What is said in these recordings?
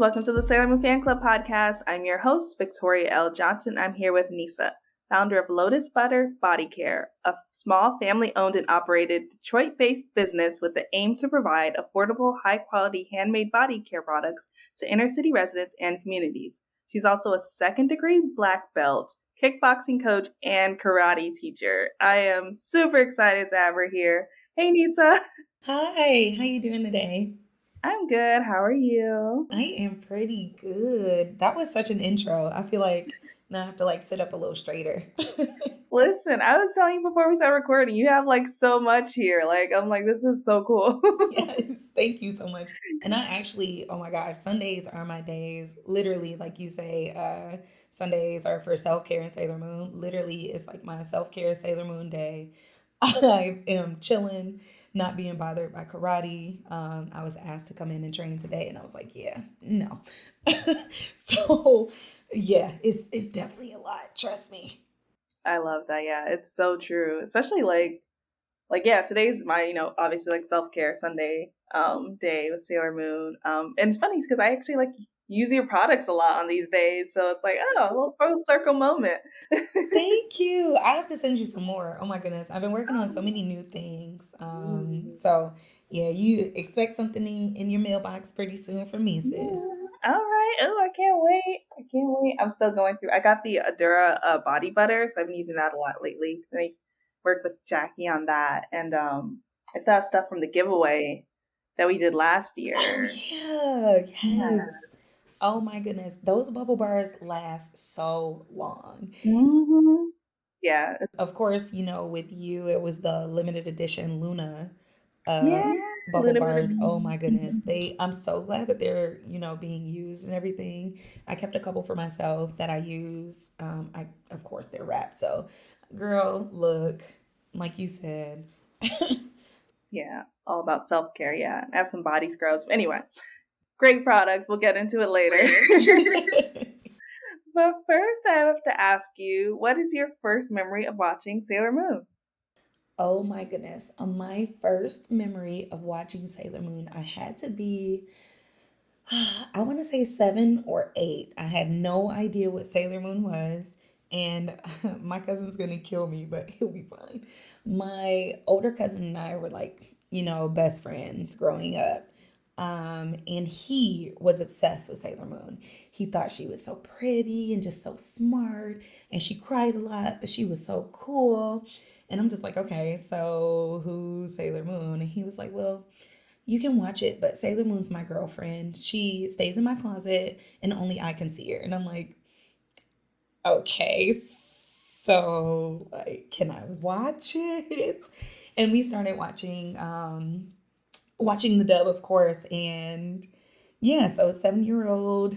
Welcome to the Sailor Moon Fan Club podcast. I'm your host, Victoria L. Johnson. I'm here with Nisa, founder of Lotus Butter Body Care, a small family owned and operated Detroit based business with the aim to provide affordable, high quality handmade body care products to inner city residents and communities. She's also a second degree black belt, kickboxing coach, and karate teacher. I am super excited to have her here. Hey Nisa. Hi, how you doing today? I'm good. How are you? I am pretty good. That was such an intro. I feel like now I have to like sit up a little straighter. Listen, I was telling you before we started recording, you have like so much here. Like, I'm like, this is so cool. yes, thank you so much. And I actually, oh my gosh, Sundays are my days. Literally, like you say, uh, Sundays are for self care and Sailor Moon. Literally, it's like my self care Sailor Moon day. I am chilling not being bothered by karate. Um, I was asked to come in and train today, and I was like, yeah, no. so, yeah, it's it's definitely a lot. Trust me. I love that. Yeah, it's so true. Especially like, like yeah, today's my you know obviously like self care Sunday um day with Sailor Moon. Um, and it's funny because I actually like use your products a lot on these days. So it's like, oh, a little full circle moment. Thank you. I have to send you some more. Oh my goodness. I've been working on so many new things. Um, mm. so yeah, you expect something in, in your mailbox pretty soon from me, sis. Yeah. All right. Oh, I can't wait. I can't wait. I'm still going through. I got the Adura uh, body butter, so I've been using that a lot lately. I worked with Jackie on that, and um, I still have stuff from the giveaway that we did last year. Oh, yeah. Yes. Yeah. Oh my goodness, those bubble bars last so long. Mm-hmm. Yeah. Of course, you know, with you, it was the limited edition Luna uh, yeah. bubble Luna bars. Oh my goodness, mm-hmm. they. I'm so glad that they're you know being used and everything. I kept a couple for myself that I use. Um, I of course they're wrapped. So, girl, look, like you said. yeah, all about self care. Yeah, I have some body scrubs. Anyway, great products. We'll get into it later. but first, I have to ask you what is your first memory of watching Sailor Moon? Oh my goodness. On my first memory of watching Sailor Moon, I had to be, I want to say seven or eight. I had no idea what Sailor Moon was. And my cousin's going to kill me, but he'll be fine. My older cousin and I were like, you know, best friends growing up. Um, and he was obsessed with Sailor Moon. He thought she was so pretty and just so smart, and she cried a lot, but she was so cool. And I'm just like, okay, so who's Sailor Moon? And he was like, well, you can watch it, but Sailor Moon's my girlfriend. She stays in my closet, and only I can see her. And I'm like, okay, so like, can I watch it? And we started watching um watching the dub, of course. And yeah, so a seven year old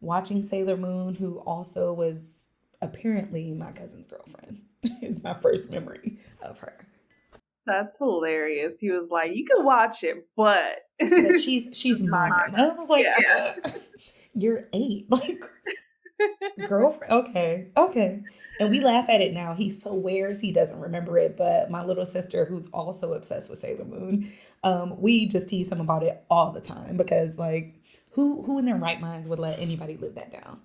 watching Sailor Moon, who also was apparently my cousin's girlfriend, is my first memory of her. That's hilarious. He was like, "You can watch it, but, but she's she's mine." I was like, yeah. uh, "You're eight, like." Girlfriend. Okay, okay. And we laugh at it now. He swears he doesn't remember it, but my little sister, who's also obsessed with Sailor Moon, um, we just tease him about it all the time because, like, who who in their right minds would let anybody live that down?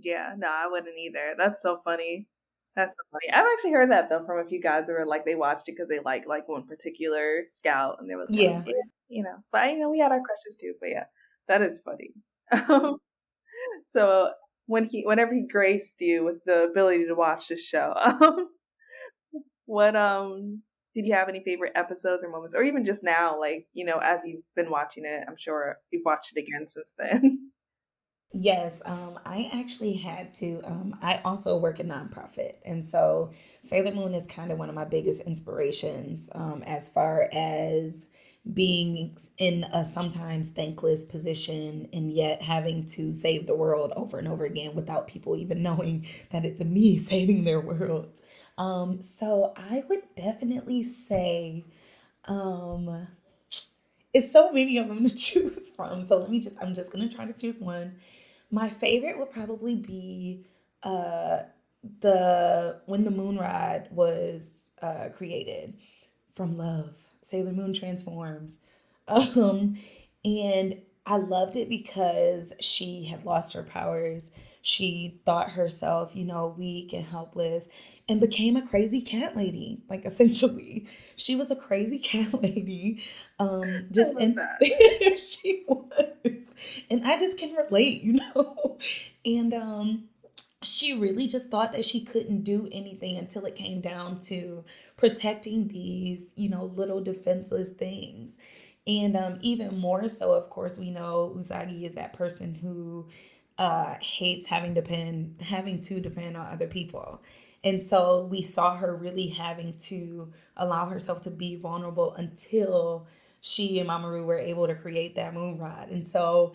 Yeah, no, I wouldn't either. That's so funny. That's so funny. I've actually heard that though from a few guys who were like they watched it because they like like one particular scout, and there was like, yeah, you know. But you know, we had our crushes too. But yeah, that is funny. so when he whenever he graced you with the ability to watch the show. What um did you have any favorite episodes or moments, or even just now, like you know, as you've been watching it, I'm sure you've watched it again since then. Yes, um, I actually had to. Um, I also work in nonprofit, and so Sailor Moon is kind of one of my biggest inspirations um, as far as being in a sometimes thankless position and yet having to save the world over and over again without people even knowing that it's me saving their world. Um, so I would definitely say um, it's so many of them to choose from. So let me just, I'm just going to try to choose one. My favorite would probably be uh, the when the moon rod was uh, created from love Sailor Moon transforms. Um, and I loved it because she had lost her powers. She thought herself, you know, weak and helpless and became a crazy cat lady. Like essentially, she was a crazy cat lady. Um just and she was. And I just can relate, you know. And um she really just thought that she couldn't do anything until it came down to protecting these, you know, little defenseless things. And um, even more so, of course, we know Usagi is that person who uh, hates having depend having to depend on other people. And so we saw her really having to allow herself to be vulnerable until she and Mamoru were able to create that moon rod. And so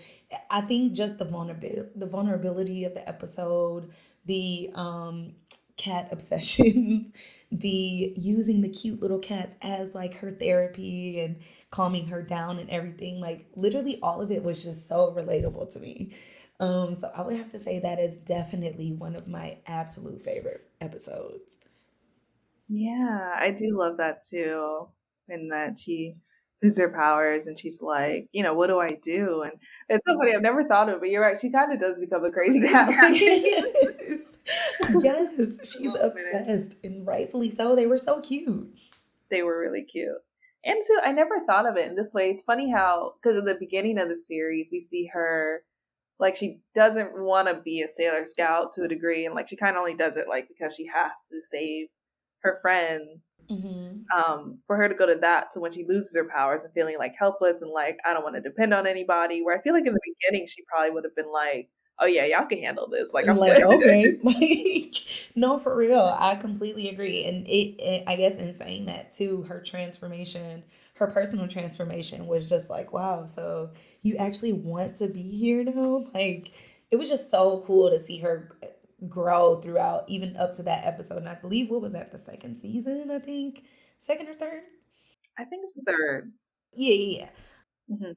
I think just the vulnerability the vulnerability of the episode, the um cat obsessions, the using the cute little cats as like her therapy and calming her down and everything. Like literally all of it was just so relatable to me. Um, so I would have to say that is definitely one of my absolute favorite episodes. Yeah, I do love that too. And that she loses her powers and she's like, you know, what do I do? And it's so funny, mm-hmm. I've never thought of it, but you're right, she kind of does become a crazy cat. yes. yes, she's oh, obsessed and rightfully so. They were so cute. They were really cute. And so I never thought of it in this way. It's funny how, because in the beginning of the series, we see her like she doesn't want to be a Sailor Scout to a degree, and like she kind of only does it like because she has to save her friends. Mm-hmm. Um, for her to go to that, so when she loses her powers and feeling like helpless and like I don't want to depend on anybody, where I feel like in the beginning she probably would have been like, oh yeah, y'all can handle this. Like I'm like okay, like no, for real, I completely agree. And it, it, I guess, in saying that too, her transformation, her personal transformation was just like, wow. So you actually want to be here now? Like it was just so cool to see her grow throughout, even up to that episode. And I believe what was that the second season? I think second or third. I think it's the third. Yeah, yeah. yeah. Mm-hmm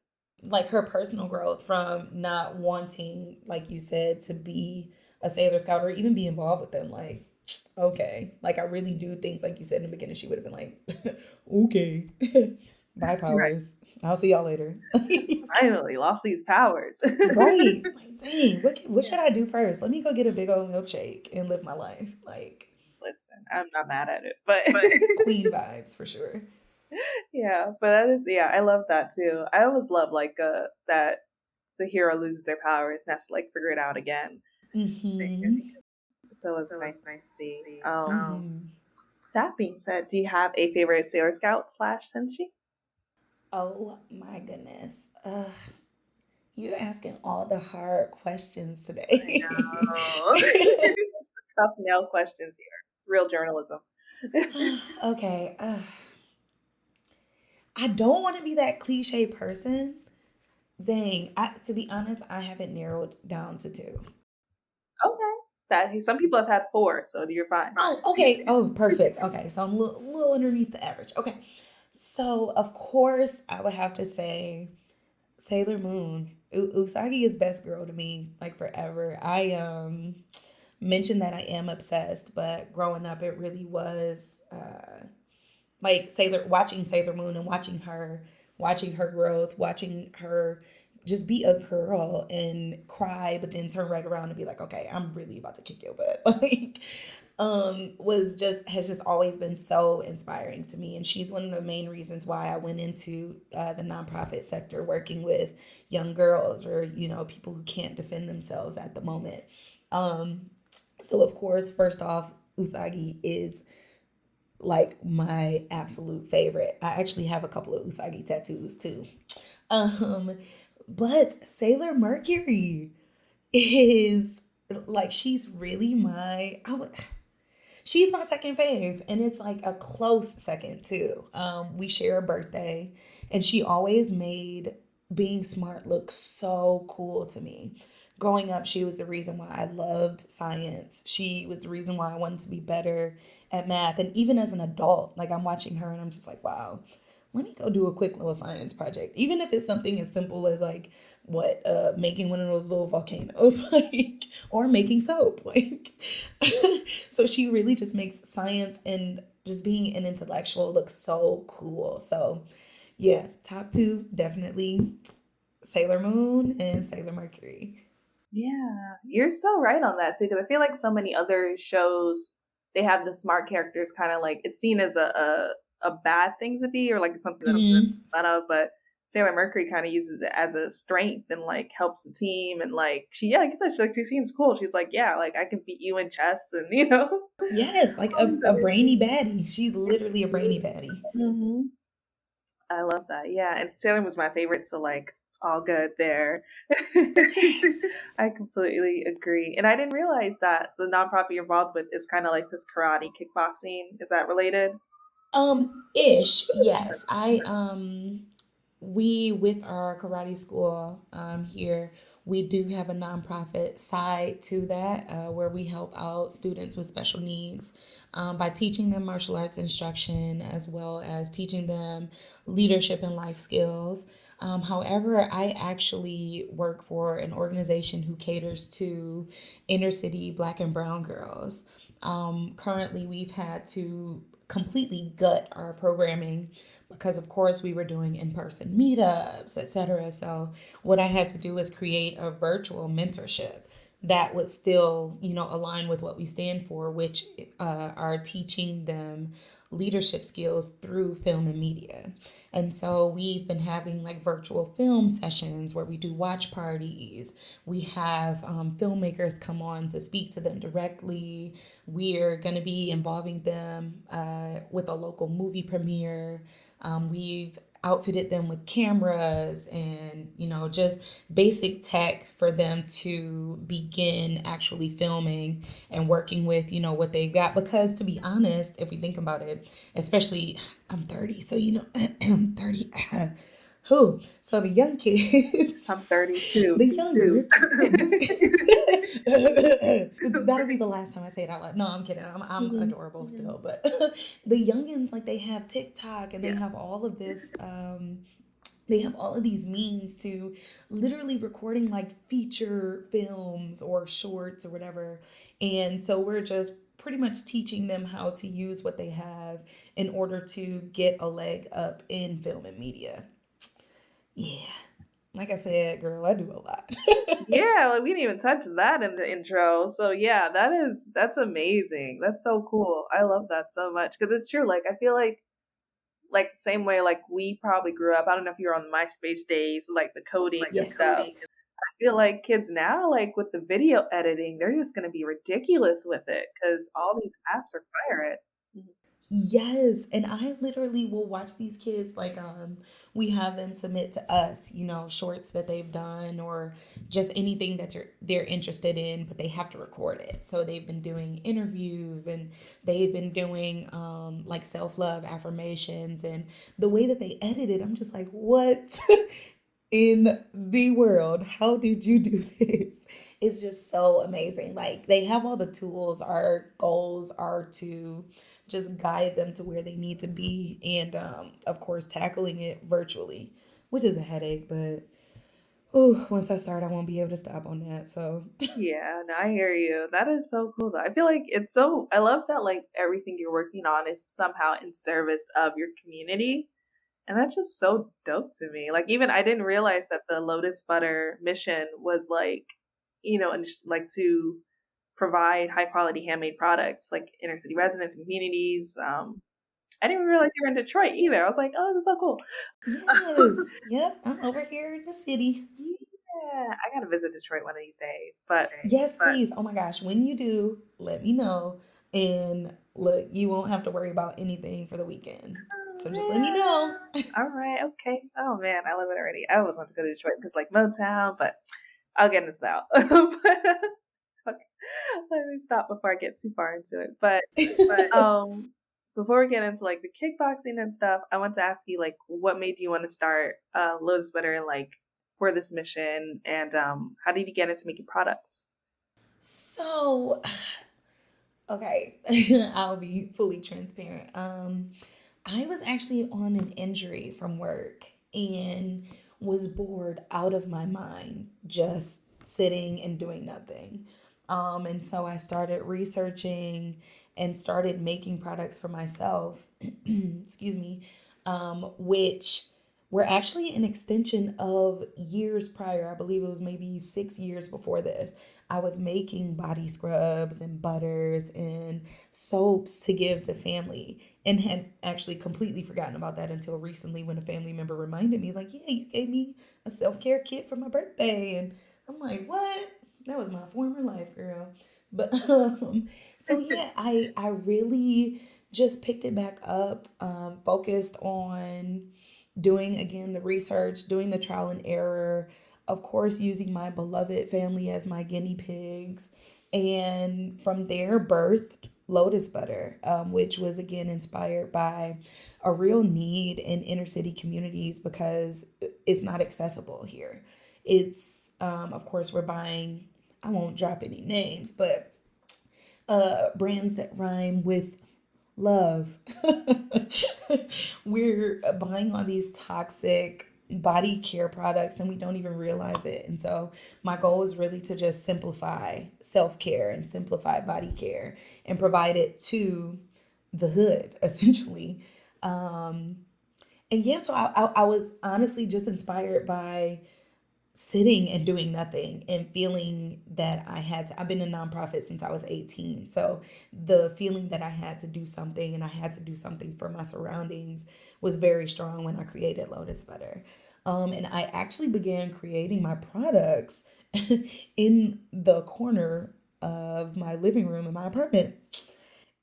like her personal growth from not wanting, like you said, to be a Sailor Scout or even be involved with them. Like, okay. Like, I really do think, like you said in the beginning, she would have been like, okay, bye, powers. Right. I'll see y'all later. Finally, lost these powers. right. Like, dang, what, what should I do first? Let me go get a big old milkshake and live my life. Like, listen, I'm not mad at it, but, but queen vibes for sure yeah, but that is yeah, I love that too. I always love like uh that the hero loses their powers and has to like figure it out again. Mm-hmm. So it's so nice, nice to see. Um, mm-hmm. That being said, do you have a favorite Sailor Scout slash senshi? Oh my goodness. Ugh. You're asking all the hard questions today. it's just tough nail questions here. It's real journalism. okay. Ugh. I don't want to be that cliche person. Dang, I, to be honest, I haven't narrowed down to two. Okay. That some people have had four, so you're fine. Oh, okay. Oh, perfect. Okay, so I'm a little, little underneath the average. Okay, so of course I would have to say Sailor Moon. U- Usagi is best girl to me, like forever. I um mentioned that I am obsessed, but growing up, it really was. uh like Sailor watching Sailor Moon and watching her watching her growth, watching her just be a girl and cry, but then turn right around and be like, okay, I'm really about to kick your butt. like, um, was just has just always been so inspiring to me. And she's one of the main reasons why I went into uh, the nonprofit sector working with young girls or, you know, people who can't defend themselves at the moment. Um, so of course, first off, Usagi is like my absolute favorite. I actually have a couple of Usagi tattoos too. Um, but Sailor Mercury is like she's really my I would she's my second fave and it's like a close second too. Um, we share a birthday and she always made being smart look so cool to me growing up, she was the reason why I loved science. She was the reason why I wanted to be better at math. And even as an adult, like I'm watching her and I'm just like, wow, let me go do a quick little science project. Even if it's something as simple as like what, uh, making one of those little volcanoes, like, or making soap. Like, so she really just makes science and just being an intellectual look so cool. So, yeah, top two, definitely Sailor Moon and Sailor Mercury. Yeah, you're so right on that too. Because I feel like so many other shows, they have the smart characters kind of like it's seen as a, a, a bad thing to be or like something that's mm-hmm. fun of. But Sailor Mercury kind of uses it as a strength and like helps the team and like she yeah like I said she, like she seems cool. She's like yeah like I can beat you in chess and you know yes like a, a brainy baddie. She's literally a brainy baddie. Mm-hmm. I love that. Yeah, and Sailor was my favorite. So like all good there. Yes. I completely agree. And I didn't realize that the nonprofit you're involved with is kind of like this karate kickboxing. Is that related? Um, ish. Yes. I um we with our karate school um here we do have a nonprofit side to that uh, where we help out students with special needs um, by teaching them martial arts instruction as well as teaching them leadership and life skills um, however, I actually work for an organization who caters to inner city black and brown girls. Um, currently, we've had to completely gut our programming because of course we were doing in-person meetups etc so what i had to do was create a virtual mentorship that would still you know align with what we stand for which uh, are teaching them leadership skills through film and media. And so we've been having like virtual film sessions where we do watch parties. We have um, filmmakers come on to speak to them directly. We're going to be involving them uh, with a local movie premiere. Um, we've outfitted them with cameras and you know just basic tech for them to begin actually filming and working with you know what they've got. Because to be honest if we think about it especially i'm 30 so you know 30 who? So the young kids. I'm 32. The younger. That'll be the last time I say it out loud. No, I'm kidding. I'm, I'm mm-hmm. adorable mm-hmm. still. But the youngins, like they have TikTok and they yeah. have all of this. Um, they have all of these means to literally recording like feature films or shorts or whatever. And so we're just pretty much teaching them how to use what they have in order to get a leg up in film and media yeah like I said, girl, I do a lot. yeah, like we didn't even touch that in the intro. So yeah, that is that's amazing. That's so cool. I love that so much because it's true. Like I feel like like the same way like we probably grew up. I don't know if you were on MySpace days, like the coding yes. stuff. I feel like kids now, like with the video editing, they're just gonna be ridiculous with it because all these apps require it. Yes, and I literally will watch these kids like um we have them submit to us, you know, shorts that they've done or just anything that they're they're interested in, but they have to record it. So they've been doing interviews and they've been doing um like self-love affirmations and the way that they edit it, I'm just like, "What in the world? How did you do this?" It's just so amazing. Like they have all the tools. Our goals are to just guide them to where they need to be and um, of course tackling it virtually which is a headache but ooh, once i start i won't be able to stop on that so yeah no, i hear you that is so cool though i feel like it's so i love that like everything you're working on is somehow in service of your community and that's just so dope to me like even i didn't realize that the lotus butter mission was like you know and like to provide high quality handmade products like inner city residents and communities. Um, I didn't realize you were in Detroit either. I was like, oh, this is so cool. Yes. yep. I'm over here in the city. Yeah. I got to visit Detroit one of these days. But yes, but, please. Oh my gosh. When you do, let me know. And look, you won't have to worry about anything for the weekend. So just let me know. All right. Okay. Oh man, I love it already. I always want to go to Detroit because like Motown, but I'll get into that. let me stop before I get too far into it. But, but um, before we get into like the kickboxing and stuff, I want to ask you like what made you want to start uh, Lotus Butter and like for this mission, and um, how did you get into making products? So, okay, I'll be fully transparent. Um, I was actually on an injury from work and was bored out of my mind, just sitting and doing nothing. Um, and so I started researching and started making products for myself, excuse me, um, which were actually an extension of years prior. I believe it was maybe six years before this. I was making body scrubs and butters and soaps to give to family and had actually completely forgotten about that until recently when a family member reminded me, like, yeah, you gave me a self care kit for my birthday. And I'm like, what? That was my former life, girl. But um, so yeah, I I really just picked it back up, um, focused on doing again the research, doing the trial and error, of course, using my beloved family as my guinea pigs. And from there, birthed Lotus Butter, um, which was again inspired by a real need in inner city communities because it's not accessible here. It's, um, of course, we're buying, I won't drop any names, but uh, brands that rhyme with love. we're buying all these toxic body care products and we don't even realize it. And so my goal is really to just simplify self-care and simplify body care and provide it to the hood essentially. Um and yeah, so I, I, I was honestly just inspired by sitting and doing nothing and feeling that I had to, I've been a nonprofit since I was 18. So the feeling that I had to do something and I had to do something for my surroundings was very strong when I created Lotus Butter. Um, and I actually began creating my products in the corner of my living room in my apartment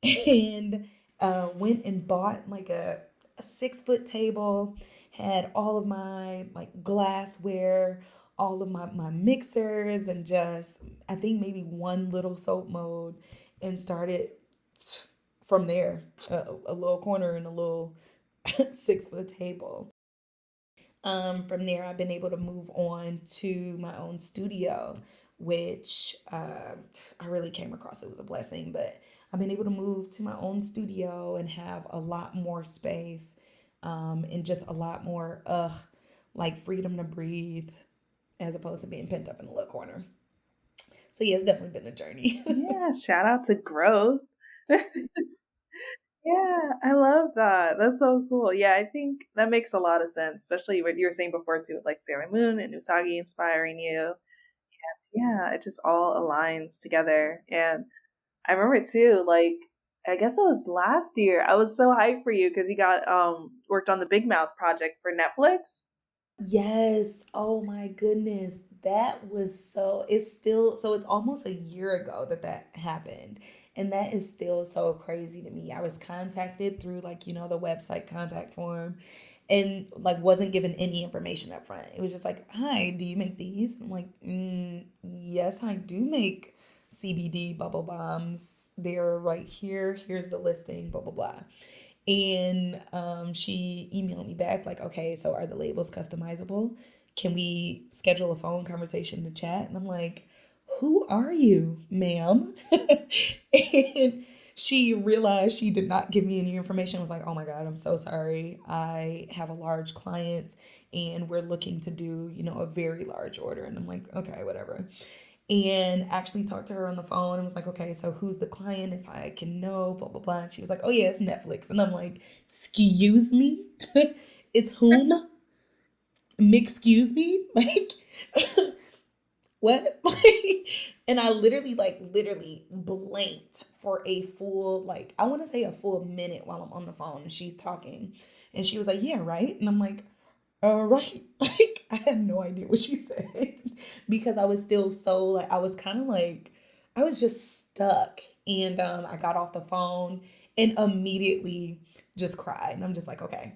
and uh, went and bought like a, a six foot table had all of my like glassware all of my, my mixers and just, I think maybe one little soap mode and started from there, a, a little corner and a little six foot table. Um, from there, I've been able to move on to my own studio, which uh, I really came across. It was a blessing, but I've been able to move to my own studio and have a lot more space um, and just a lot more, ugh, like freedom to breathe, as opposed to being pent up in a little corner. So yeah, it's definitely been a journey. yeah, shout out to growth. yeah, I love that. That's so cool. Yeah, I think that makes a lot of sense, especially what you were saying before too, like Sailor Moon and Usagi inspiring you. And yeah, it just all aligns together. And I remember too, like I guess it was last year. I was so hyped for you because you got um worked on the Big Mouth project for Netflix. Yes. Oh my goodness. That was so, it's still, so it's almost a year ago that that happened. And that is still so crazy to me. I was contacted through like, you know, the website contact form and like wasn't given any information up front. It was just like, hi, do you make these? I'm like, mm, yes, I do make CBD bubble bombs. They're right here. Here's the listing, blah, blah, blah. And um, she emailed me back, like, okay, so are the labels customizable? Can we schedule a phone conversation to chat? And I'm like, who are you, ma'am? and she realized she did not give me any information. I was like, oh my God, I'm so sorry. I have a large client and we're looking to do, you know, a very large order. And I'm like, okay, whatever and actually talked to her on the phone and was like, okay, so who's the client if I can know, blah, blah, blah. And she was like, oh, yeah, it's Netflix. And I'm like, excuse me? it's whom? excuse me? Like, what? and I literally, like, literally blanked for a full, like, I want to say a full minute while I'm on the phone and she's talking. And she was like, yeah, right? And I'm like, all right. Like, I had no idea what she said because I was still so like I was kind of like I was just stuck. And um I got off the phone and immediately just cried. And I'm just like, okay,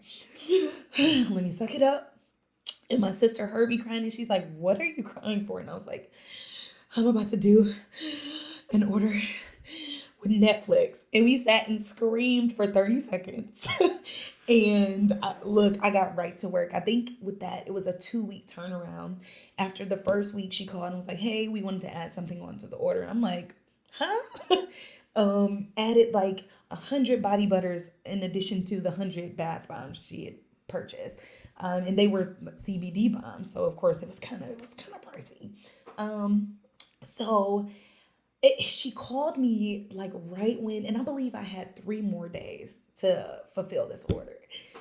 let me suck it up. And my sister heard me crying and she's like, What are you crying for? And I was like, I'm about to do an order with Netflix. And we sat and screamed for 30 seconds. and I, look, I got right to work. I think with that, it was a two week turnaround. After the first week, she called and was like, hey, we wanted to add something onto the order. I'm like, huh? um, added like a hundred body butters in addition to the hundred bath bombs she had purchased. Um, and they were CBD bombs. So of course it was kind of, it was kind of pricey. Um, so it, she called me like right when, and I believe I had three more days to fulfill this order.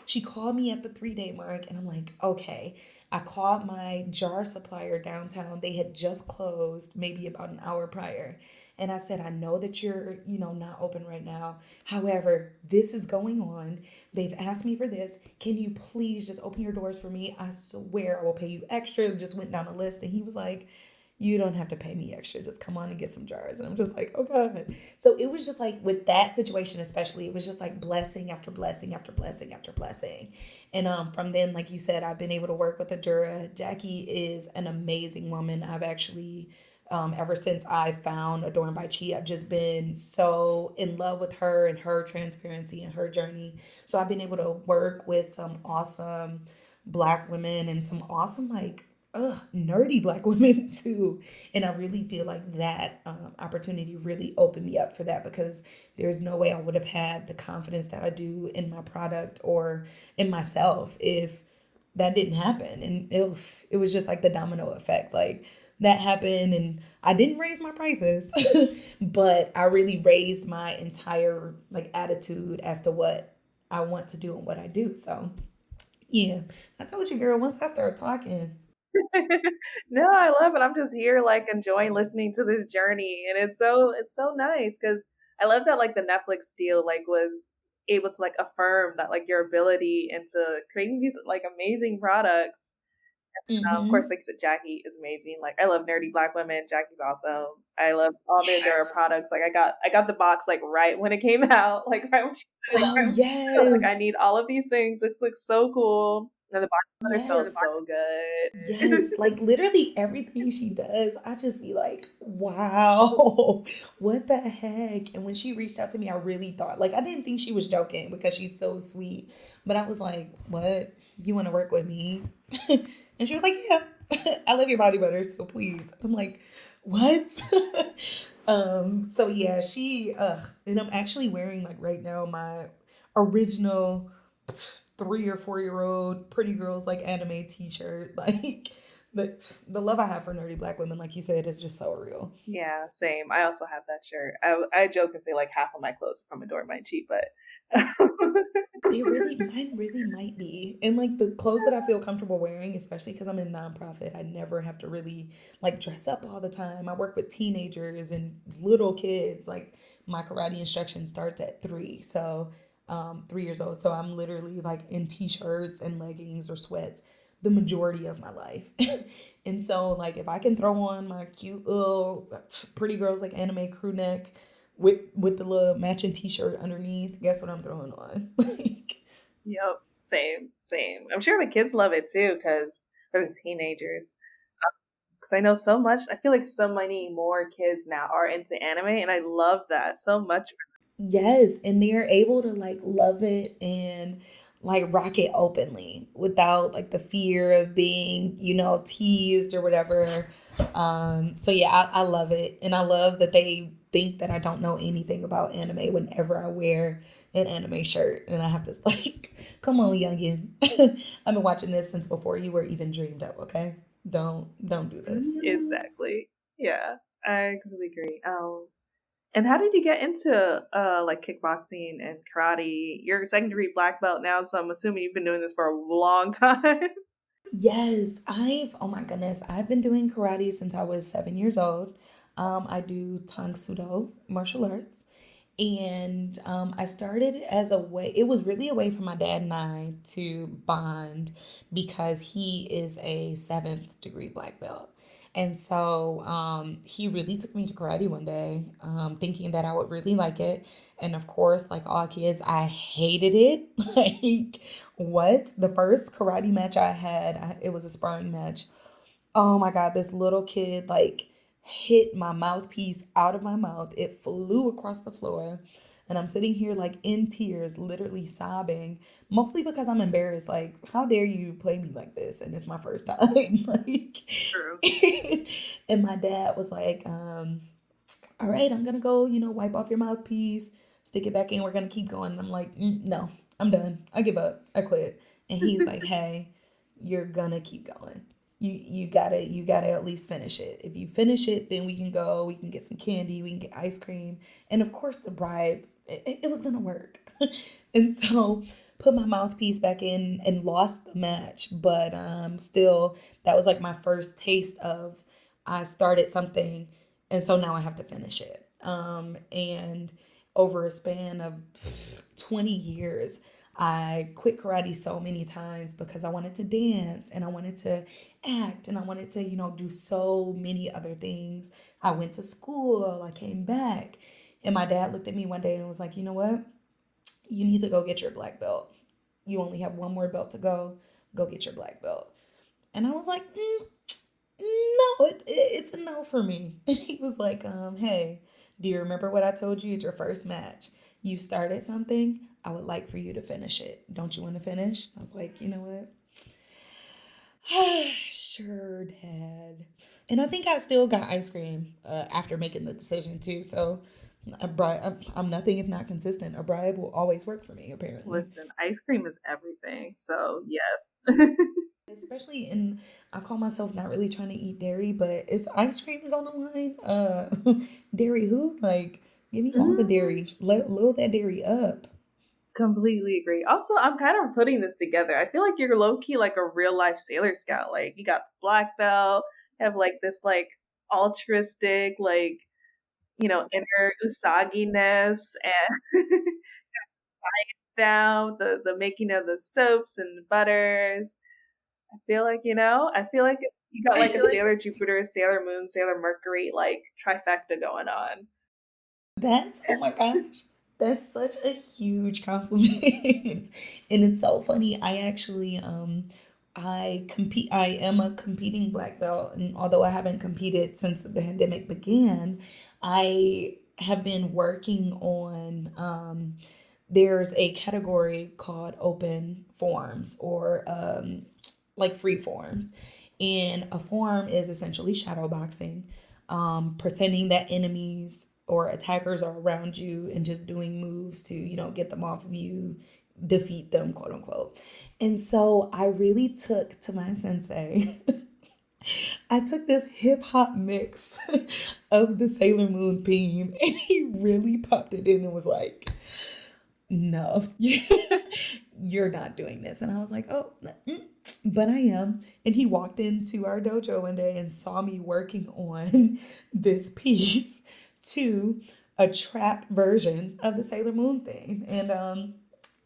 she called me at the three day mark, and I'm like, okay. I called my jar supplier downtown. They had just closed maybe about an hour prior. And I said, I know that you're, you know, not open right now. However, this is going on. They've asked me for this. Can you please just open your doors for me? I swear I will pay you extra. Just went down the list. And he was like, you don't have to pay me extra. Just come on and get some jars. And I'm just like, oh God. So it was just like with that situation, especially, it was just like blessing after blessing after blessing after blessing. And um, from then, like you said, I've been able to work with Adura. Jackie is an amazing woman. I've actually, um, ever since I found Adorned by Chi, I've just been so in love with her and her transparency and her journey. So I've been able to work with some awesome black women and some awesome like ugh, nerdy black women too. And I really feel like that um, opportunity really opened me up for that because there's no way I would have had the confidence that I do in my product or in myself if that didn't happen. And it it was just like the domino effect. Like that happened and I didn't raise my prices, but I really raised my entire like attitude as to what I want to do and what I do. So yeah, I told you, girl, once I start talking, no, I love it. I'm just here like enjoying listening to this journey and it's so it's so nice cuz I love that like the Netflix deal like was able to like affirm that like your ability into creating these like amazing products. Mm-hmm. Um, of course, mm-hmm. like I said, Jackie is amazing. Like I love nerdy black women. Jackie's awesome. I love all yes. their products. Like I got I got the box like right when it came out. Like right when she oh, yes. Like I need all of these things. It looks so cool. And the bartender yes. smells so good. Yes, like literally everything she does, I just be like, wow, what the heck? And when she reached out to me, I really thought, like, I didn't think she was joking because she's so sweet. But I was like, what? You want to work with me? and she was like, yeah, I love your body butter, so please. I'm like, what? um, so yeah, she, uh, and I'm actually wearing, like, right now, my original three or four year old pretty girls like anime t-shirt like the the love I have for nerdy black women, like you said, is just so real. Yeah, same. I also have that shirt. I, I joke and say like half of my clothes are from Adorned by Chi, but they really, mine really might be. And like the clothes that I feel comfortable wearing, especially because I'm in nonprofit, I never have to really like dress up all the time. I work with teenagers and little kids. Like my karate instruction starts at three, so um, three years old. So I'm literally like in t-shirts and leggings or sweats the majority of my life. and so like if I can throw on my cute little pretty girls like anime crew neck with with the little matching t-shirt underneath, guess what I'm throwing on? like Yep. Same, same. I'm sure the kids love it too, because for the teenagers. Because um, I know so much. I feel like so many more kids now are into anime, and I love that so much Yes, and they're able to like love it and like rock it openly without like the fear of being, you know, teased or whatever. Um, so yeah, I, I love it. And I love that they think that I don't know anything about anime whenever I wear an anime shirt. And I have this like, come on, youngin. I've been watching this since before you were even dreamed of, okay? Don't don't do this. Exactly. Yeah. I completely agree. Um and how did you get into uh like kickboxing and karate? You're a second degree black belt now, so I'm assuming you've been doing this for a long time. Yes, I've oh my goodness, I've been doing karate since I was seven years old. Um, I do Tang Soo Do martial arts, and um, I started as a way. It was really a way for my dad and I to bond because he is a seventh degree black belt. And so um, he really took me to karate one day, um, thinking that I would really like it. And of course, like all kids, I hated it. like, what? The first karate match I had, I, it was a sparring match. Oh my God, this little kid, like, hit my mouthpiece out of my mouth. It flew across the floor and I'm sitting here like in tears, literally sobbing, mostly because I'm embarrassed. Like, how dare you play me like this? And it's my first time. like, True. and my dad was like, um, all right, I'm gonna go, you know, wipe off your mouthpiece, stick it back in. We're gonna keep going. And I'm like, mm, no, I'm done. I give up. I quit. And he's like, hey, you're gonna keep going you you gotta you gotta at least finish it if you finish it then we can go we can get some candy we can get ice cream and of course the bribe it, it was gonna work. and so put my mouthpiece back in and lost the match. But um still that was like my first taste of I started something and so now I have to finish it. Um and over a span of 20 years, I quit karate so many times because I wanted to dance and I wanted to act and I wanted to, you know, do so many other things. I went to school, I came back, and my dad looked at me one day and was like, you know what? You need to go get your black belt. You only have one more belt to go. Go get your black belt. And I was like, mm, no, it, it, it's a no for me. And he was like, um, hey, do you remember what I told you at your first match? You started something. I would like for you to finish it. Don't you want to finish? I was like, you know what? sure, Dad. And I think I still got ice cream uh, after making the decision too. So a bribe, I'm nothing if not consistent. A bribe will always work for me, apparently. Listen, ice cream is everything. So yes. Especially in, I call myself not really trying to eat dairy, but if ice cream is on the line, uh, dairy who? Like, give me all mm-hmm. the dairy. Let load that dairy up. Completely agree. Also, I'm kind of putting this together. I feel like you're low key like a real life Sailor Scout. Like you got black belt, have like this like altruistic, like you know, inner Usagi ness and down the the making of the soaps and butters. I feel like you know, I feel like you got like a Sailor Jupiter, Sailor Moon, Sailor Mercury like trifecta going on. That's oh my gosh. That's such a huge compliment. and it's so funny. I actually um I compete I am a competing black belt and although I haven't competed since the pandemic began, I have been working on um there's a category called open forms or um like free forms. And a form is essentially shadow boxing, um, pretending that enemies or attackers are around you and just doing moves to, you know, get them off of you, defeat them, quote unquote. And so I really took to my sensei. I took this hip hop mix of the Sailor Moon theme and he really popped it in and was like, no, you're not doing this. And I was like, oh, but I am. And he walked into our dojo one day and saw me working on this piece to a trap version of the Sailor Moon thing. And um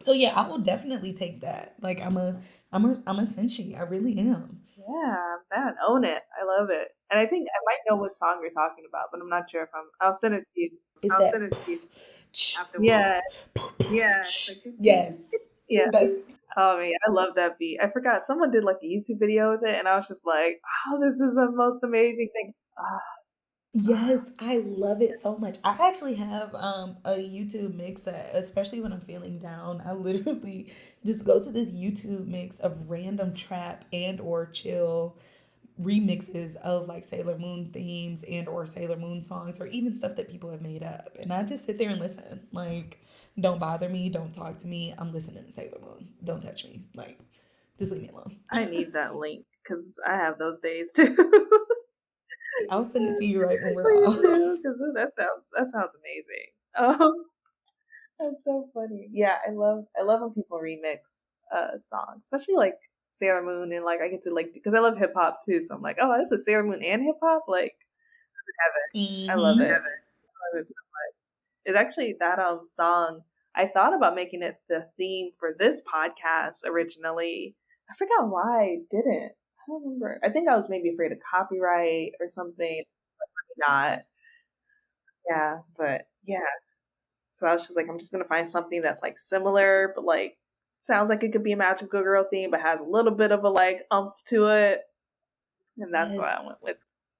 so yeah, I will definitely take that. Like I'm a I'm a I'm a senshi. I really am. Yeah, man, own it. I love it. And I think I might know which song you're talking about, but I'm not sure if I'm I'll send it to you. Is I'll that, send it to you after Yeah. Yeah. yes. Yeah. Best. Oh man, I love that beat. I forgot someone did like a YouTube video with it, and I was just like, "Oh, this is the most amazing thing." Oh, Yes, I love it so much. I actually have um a YouTube mix especially when I'm feeling down, I literally just go to this YouTube mix of random trap and or chill remixes of like Sailor Moon themes and or Sailor Moon songs or even stuff that people have made up. And I just sit there and listen. Like, don't bother me, don't talk to me. I'm listening to Sailor Moon. Don't touch me. Like, just leave me alone. I need that link because I have those days too. I'll send it to you right when we're off. Because that sounds that sounds amazing. Um, that's so funny. Yeah, I love I love when people remix uh songs, especially like Sailor Moon, and like I get to like because I love hip hop too. So I'm like, oh, this is Sailor Moon and hip hop. Like, heaven. Mm-hmm. I love it. I love it so much. It's actually that um song. I thought about making it the theme for this podcast originally. I forgot why I didn't don't remember. I think I was maybe afraid of copyright or something. But not. Yeah, but yeah. So I was just like, I'm just gonna find something that's like similar, but like sounds like it could be a magical girl theme, but has a little bit of a like umph to it. And that's yes. why I went with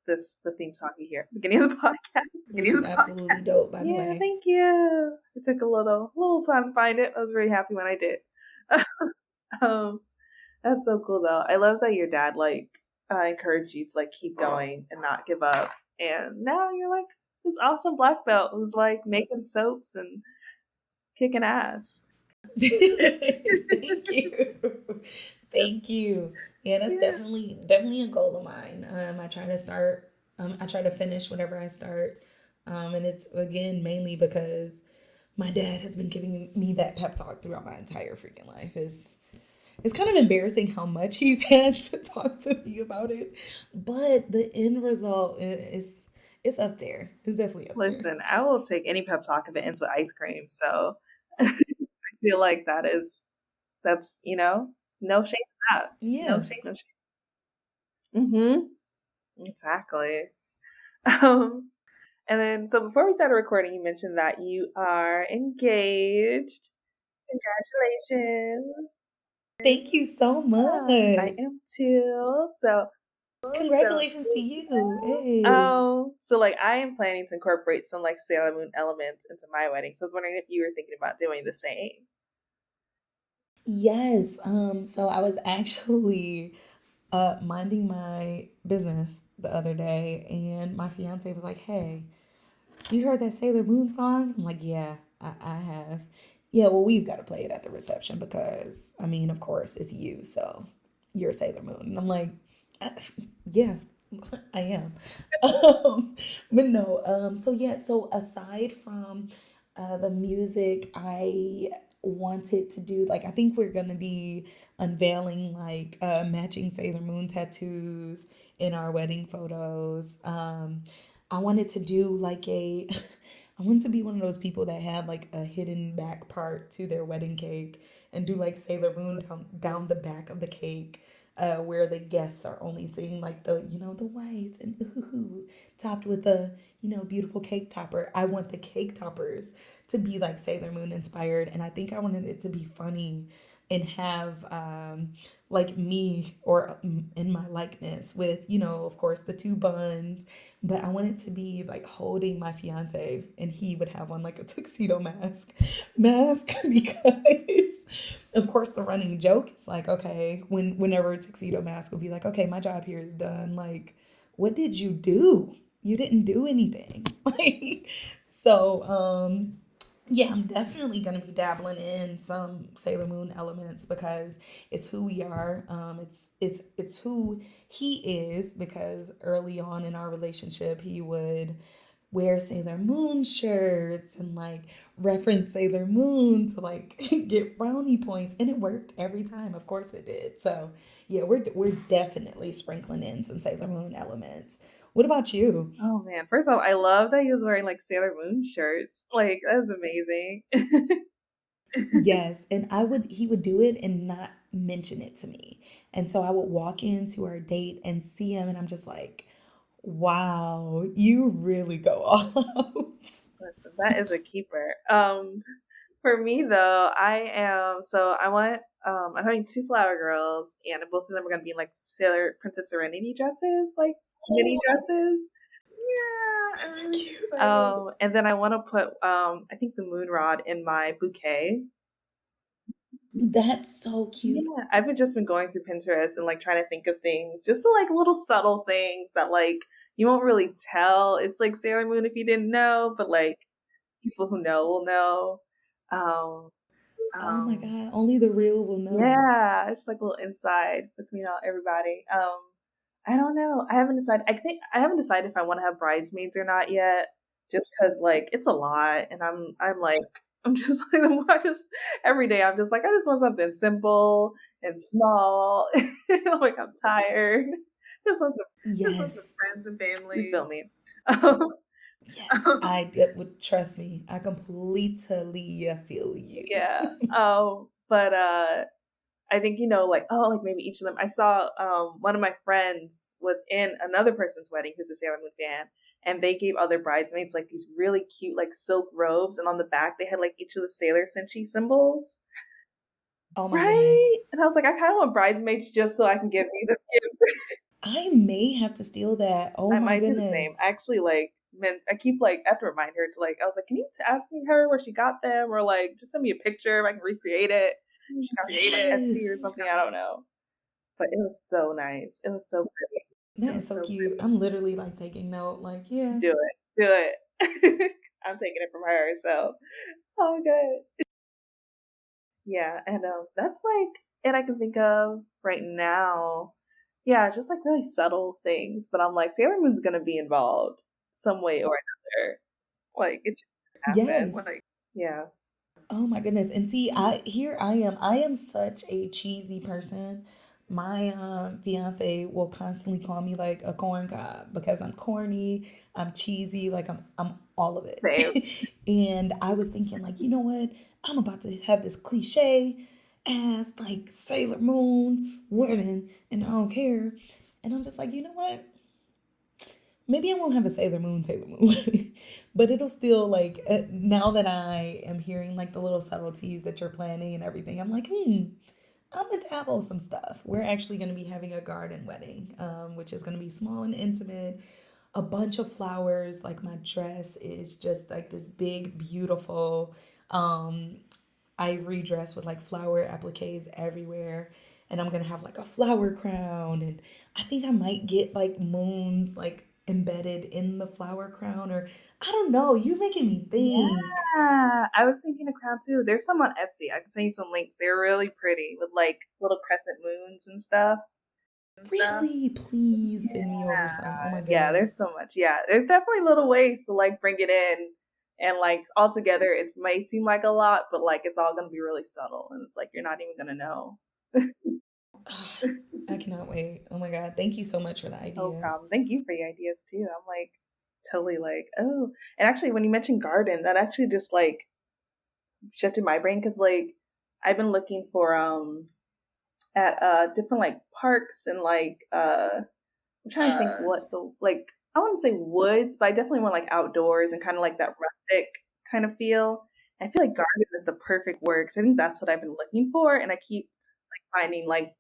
this the theme song you hear beginning of the podcast. Which is absolutely podcast. dope, by the yeah, way. Thank you. It took a little little time to find it. I was very happy when I did. um, that's so cool though. I love that your dad like uh, encouraged you to like keep going and not give up. And now you're like this awesome black belt who's like making soaps and kicking ass. Thank you. Thank you. Yeah, that's yeah. definitely definitely a goal of mine. Um, I try to start. Um, I try to finish whatever I start, um, and it's again mainly because my dad has been giving me that pep talk throughout my entire freaking life. Is it's kind of embarrassing how much he's had to talk to me about it, but the end result is it's up there. It's definitely up Listen, there. I will take any pep talk if it ends with ice cream. So I feel like that is that's you know no shame in that. Yeah. No shame. No shame. Mm-hmm. Exactly. Um, and then so before we started recording, you mentioned that you are engaged. Congratulations. Thank you so much. I am too. So Congratulations to you. Hey. Oh, so like I am planning to incorporate some like Sailor Moon elements into my wedding. So I was wondering if you were thinking about doing the same. Yes. Um, so I was actually uh minding my business the other day and my fiance was like, Hey, you heard that Sailor Moon song? I'm like, Yeah, I, I have. Yeah, well, we've got to play it at the reception because I mean, of course, it's you, so you're Sailor Moon. And I'm like, yeah, I am. Um, but no, um, so yeah, so aside from uh, the music, I wanted to do like I think we're gonna be unveiling like uh, matching Sailor Moon tattoos in our wedding photos. Um, I wanted to do like a I want to be one of those people that had like a hidden back part to their wedding cake and do like Sailor Moon down down the back of the cake uh, where the guests are only seeing like the you know the whites and ooh, topped with a you know beautiful cake topper. I want the cake toppers to be like Sailor Moon inspired, and I think I wanted it to be funny and have um like me or mm, in my likeness with you know of course the two buns. But i wanted to be like holding my fiance and he would have on like a tuxedo mask mask because of course the running joke is like okay when whenever tuxedo mask will be like okay my job here is done like what did you do? You didn't do anything. Like so um yeah i'm definitely going to be dabbling in some sailor moon elements because it's who we are um it's it's it's who he is because early on in our relationship he would wear Sailor Moon shirts and like reference Sailor Moon to like get brownie points and it worked every time. Of course it did. So, yeah, we're we're definitely sprinkling in some Sailor Moon elements. What about you? Oh man, first off, I love that he was wearing like Sailor Moon shirts. Like that was amazing. yes, and I would he would do it and not mention it to me. And so I would walk into our date and see him and I'm just like Wow, you really go all out. Listen, that is a keeper. Um, for me though, I am so I want um I'm having two flower girls and both of them are gonna be in, like Sailor Princess Serenity dresses, like mini dresses. Yeah. so cute. Um, and then I want to put um I think the moon rod in my bouquet. That's so cute. Yeah, I've been just been going through Pinterest and like trying to think of things, just to, like little subtle things that like you won't really tell. It's like Sailor Moon if you didn't know, but like people who know will know. Um, oh my um, god, only the real will know. yeah, it's like a little inside between all everybody. Um, I don't know. I haven't decided. I think I haven't decided if I want to have bridesmaids or not yet. Just because like it's a lot, and I'm I'm like I'm just like I just every day I'm just like I just want something simple and small. like I'm tired. Just want some, just want some Yes. friends and family. You feel me? Um, Yes, I would trust me. I completely feel you. yeah. Oh, but uh I think, you know, like, oh, like maybe each of them. I saw um, one of my friends was in another person's wedding who's a Sailor Moon fan, and they gave other bridesmaids like these really cute, like silk robes, and on the back they had like each of the Sailor Senshi symbols. Oh my Right? goodness. And I was like, I kind of want bridesmaids just so I can give me this gift. I may have to steal that. Oh I my might do the same. I actually like, I keep like, I have to remind her to like, I was like, can you ask me her where she got them, or like, just send me a picture if I can recreate it. She can create it at or something. I don't know. But it was so nice. It was so pretty. That is was so so cute. I'm literally like taking note, like, yeah. Do it. Do it. I'm taking it from her. So, oh, good. Yeah, and um, that's like it I can think of right now. Yeah, just like really subtle things, but I'm like Sailor Moon's gonna be involved some way or another. Like it just happened Yes. I Yeah. Oh my goodness. And see, I here I am. I am such a cheesy person. My um, fiance will constantly call me like a corn cob because I'm corny, I'm cheesy, like I'm I'm all of it. and I was thinking like, you know what? I'm about to have this cliche ass like Sailor Moon wedding and I don't care. And I'm just like, you know what? Maybe I won't have a Sailor Moon, Sailor Moon, but it'll still like uh, now that I am hearing like the little subtleties that you're planning and everything, I'm like, hmm, I'm gonna dabble some stuff. We're actually gonna be having a garden wedding, um, which is gonna be small and intimate. A bunch of flowers, like my dress is just like this big, beautiful um, ivory dress with like flower appliques everywhere. And I'm gonna have like a flower crown, and I think I might get like moons, like embedded in the flower crown or I don't know. You're making me think. Yeah, I was thinking a crown too. There's some on Etsy. I can send you some links. They're really pretty with like little crescent moons and stuff. really? Please yeah. send me over some. Oh my goodness. Yeah, there's so much. Yeah, there's definitely little ways to like bring it in. And like all together, it may seem like a lot, but like it's all gonna be really subtle, and it's like you're not even gonna know. I cannot wait. Oh my god, thank you so much for the idea. No problem. Thank you for the ideas too. I'm like totally like oh, and actually when you mentioned garden, that actually just like shifted my brain because like I've been looking for um at uh different like parks and like uh I'm trying to think what the like I wouldn't say woods, but I definitely want like outdoors and kind of like that rustic kind of feel. I feel like garden is the perfect word because I think that's what I've been looking for, and I keep like finding like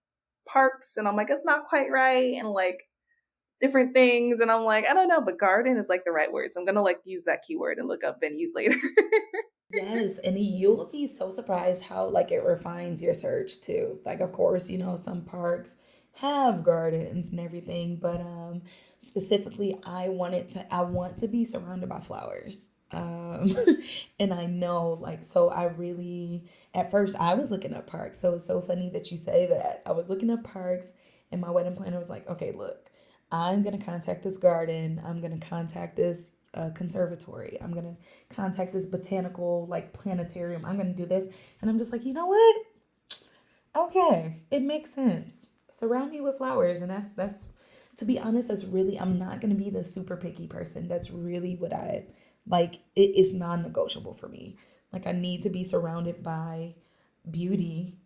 parks and I'm like, it's not quite right. And like different things. And I'm like, I don't know, but garden is like the right word. So I'm going to like use that keyword and look up venues later. yes. And you'll be so surprised how like it refines your search too. Like, of course, you know, some parks have gardens and everything but um specifically i wanted to i want to be surrounded by flowers um, and I know, like, so I really, at first, I was looking up parks. So it's so funny that you say that. I was looking up parks, and my wedding planner was like, okay, look, I'm going to contact this garden. I'm going to contact this uh, conservatory. I'm going to contact this botanical, like, planetarium. I'm going to do this. And I'm just like, you know what? Okay, it makes sense. Surround me with flowers. And that's, that's, to be honest, that's really, I'm not going to be the super picky person. That's really what I, like it is non-negotiable for me. Like I need to be surrounded by beauty.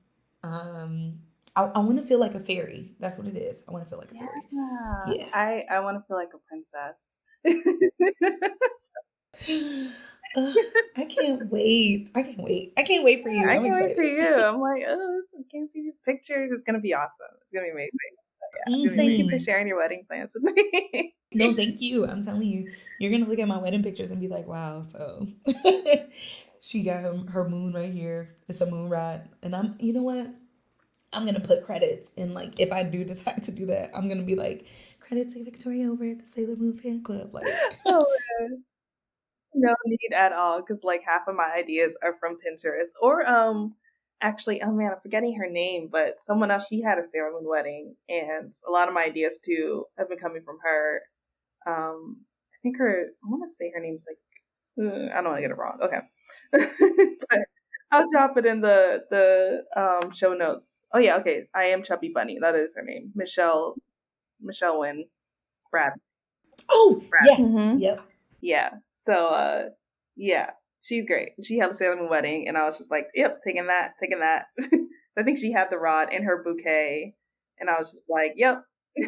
Um I, I want to feel like a fairy. That's what it is. I want to feel like a fairy. Yeah. yeah. I, I want to feel like a princess. uh, I can't wait. I can't wait. I can't wait for you. I I'm can't excited. wait for you. I'm like, oh, I can't see these pictures. It's gonna be awesome. It's gonna be amazing. Yeah. Mm-hmm. Thank you for mm-hmm. sharing your wedding plans with me. no, thank you. I'm telling you, you're gonna look at my wedding pictures and be like, wow. So she got her, her moon right here. It's a moon rod, and I'm. You know what? I'm gonna put credits and like if I do decide to do that, I'm gonna be like credits to Victoria over at the Sailor Moon fan club. Like, oh, no need at all because like half of my ideas are from Pinterest or um actually, oh man, I'm forgetting her name, but someone else, she had a Sailor Moon wedding, and a lot of my ideas too have been coming from her. Um, I think her, I want to say her name's like, uh, I don't want to get it wrong. Okay. but I'll drop it in the, the, um, show notes. Oh yeah, okay. I am Chubby Bunny. That is her name. Michelle, Michelle Wynn. Brad. Oh, Brad. yes. Mm-hmm. Yep. Yeah. So, uh, yeah she's great. She had a Sailor Moon wedding, and I was just like, yep, taking that, taking that. I think she had the rod in her bouquet, and I was just like, yep.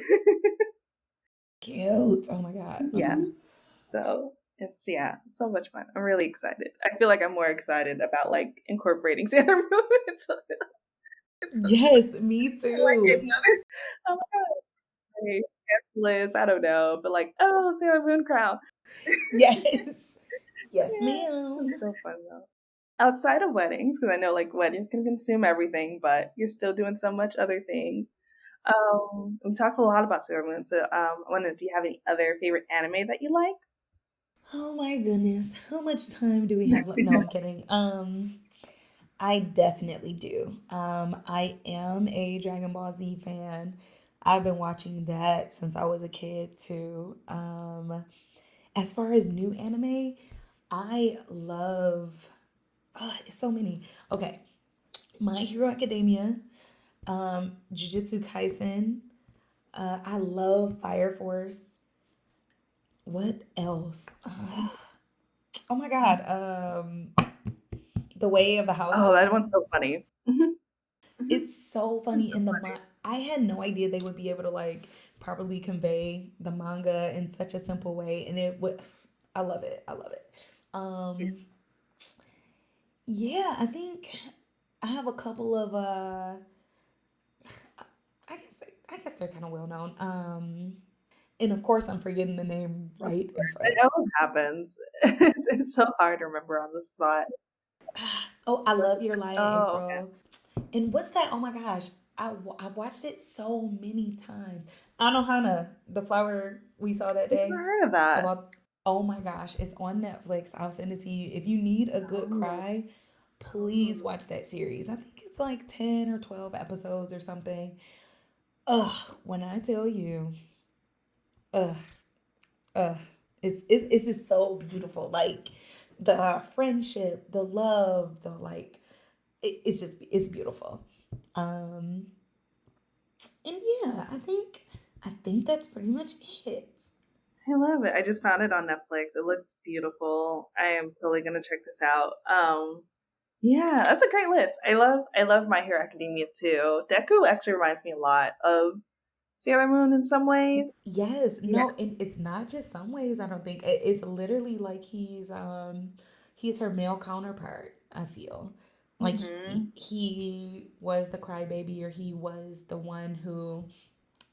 Cute. Oh my god. Yeah. Mm-hmm. So it's yeah, so much fun. I'm really excited. I feel like I'm more excited about like incorporating Sailor Moon. it's, it's, yes, me too. Like another, oh my god. Yes, Liz. I don't know, but like, oh, Sailor Moon crown. yes. Yes, ma'am. so fun though. Outside of weddings, because I know like weddings can consume everything, but you're still doing so much other things. Um, we talked a lot about Sailor Moon, so um, I wonder, do you have any other favorite anime that you like? Oh my goodness, how much time do we have? No, I'm kidding. Um, I definitely do. Um, I am a Dragon Ball Z fan. I've been watching that since I was a kid too. Um, as far as new anime, I love Oh, it's so many. Okay. My Hero Academia, um, Jujutsu Kaisen. Uh, I love Fire Force. What else? Uh, oh my god. Um The Way of the House. Oh, that one's so funny. it's so funny in the ma- I had no idea they would be able to like properly convey the manga in such a simple way and it would I love it. I love it. Um yeah, I think I have a couple of uh I guess I guess they're kind of well known. Um and of course I'm forgetting the name right It always happens. It's, it's so hard to remember on the spot. Oh, I love your light, Oh, April. And what's that? Oh my gosh. I, I watched it so many times. Anohana, the flower we saw that I've day. heard of that. About, oh my gosh, it's on Netflix. I'll send it to you. If you need a good Oh. cry, please watch that series. I think it's like 10 or 12 episodes or something. Ugh, when I tell you, ugh, ugh, it's, it's, it's just so beautiful. Like the friendship, the love, the like, it, it's just, it's beautiful. Um, and yeah, I think, I think that's pretty much it. I love it. I just found it on Netflix. It looks beautiful. I am totally gonna check this out. Um, yeah, that's a great list. I love I love My Hero Academia too. Deku actually reminds me a lot of Sailor Moon in some ways. Yes, Yeah. no, and it's not just some ways, I don't think. It- It's literally like he's um he's her male counterpart, I feel. Like he, Mhm. he was the crybaby or he was the one who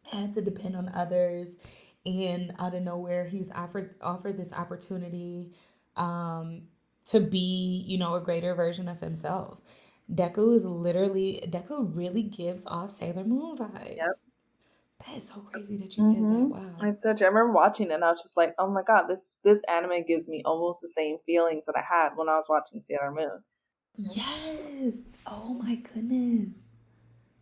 had to depend on others and out of nowhere he's offered offered this opportunity um to be, you know, a greater version of himself. Deku is literally Deku really gives off Sailor Moon vibes. That is so crazy that you said that. Mhm. Wow. It's such. I remember watching it, and I was just like, "Oh my god, this this anime gives me almost the same feelings that I had when I was watching Sailor Moon." Yes. Oh my goodness.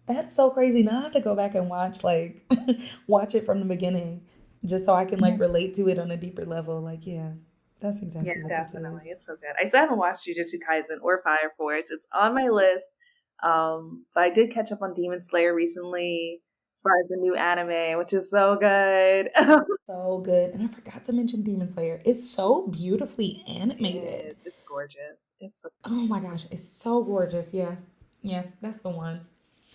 That's so crazy. Now I have to go back and watch like watch it from the beginning just so I can like relate to it on a deeper level. Like, yeah, that's exactly Yeah, definitely. It's so good. I still haven't watched Jujutsu Kaisen or Fire Force. It's on my list. Um, but I did catch up on Demon Slayer recently as far as the new anime, which is so good. So good. And I forgot to mention Demon Slayer. It's so beautifully animated. It's gorgeous. It's so Oh my gosh, it's so gorgeous. Yeah. Yeah, that's the one.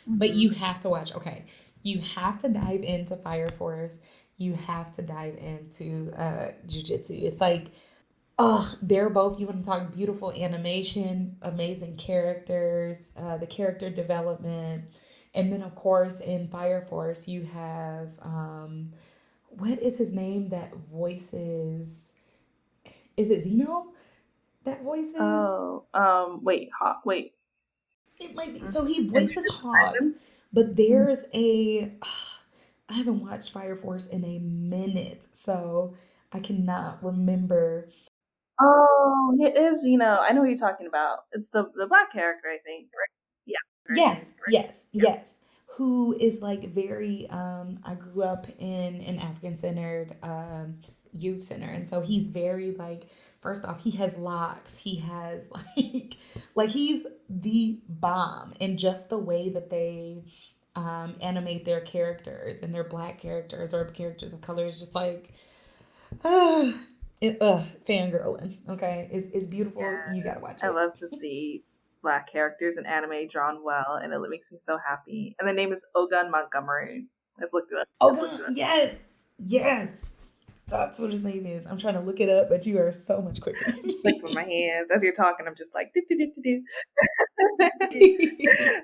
But you have to watch. Okay. You have to dive into Fire Force. You have to dive into uh Jujutsu. It's like, oh, they're both, you want to talk beautiful animation, amazing characters, uh, the character development. And then of course in Fire Force you have um what is his name that voices is it Zeno that voices? Oh, um, wait, Hawk, wait. It might be. Mhm. So he voices Hawk, but there's a. I haven't watched Fire Force in a minute, so I cannot remember. Oh, it is you know I know what you're talking about. It's the the black character, I think. Right? Yeah. Yes, Right. yes, yes. Who is like very. Um, I grew up in an African centered um, youth center, and so he's very like. First off, he has locks. He has like, like he's the bomb, and just the way that they um, animate their characters and their black characters or characters of color is just like, uh, it, uh, fangirling. Okay, it's it's beautiful. Yeah. You gotta watch it. I love to see black characters in anime drawn well, and it makes me so happy. And the name is Ogun Montgomery. Let's look it up. Oh Let's look it God, up. yes, yes. That's what his name is. I'm trying to look it up, but you are so much quicker. Like with my hands as you're talking, I'm just like do do do do do.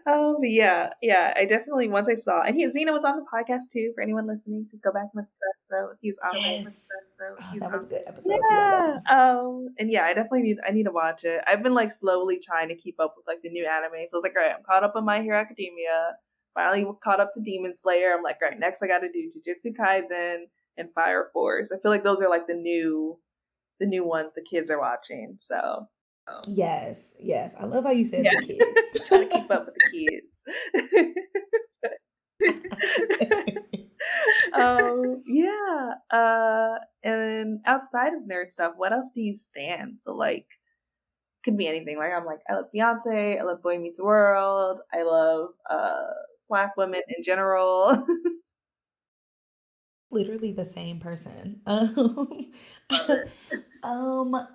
um, yeah, yeah. I definitely once I saw, and he Zeno was on the podcast too. For anyone listening, so go back and listen to that. So he's it. Yes. So Oh, he's that was a good episode too. Yeah. Um. And yeah, I definitely need. I need to watch it. I've been like slowly trying to keep up with like the new anime. So I was like, all right, I'm caught up on My Hero Academia. Finally caught up to Demon Slayer. I'm like, all right, next I got to do Jujutsu Kaisen and Fire Force. I feel like those are like the new, the new ones the kids are watching. So Yes, yes. I love how you said Yeah. the kids. trying to keep up with the kids. um yeah uh and outside of nerd stuff what else do you stand so like could be anything. Like I'm like I love Beyonce, I love Boy Meets World, I love uh black women in general. Literally the same person. Um, um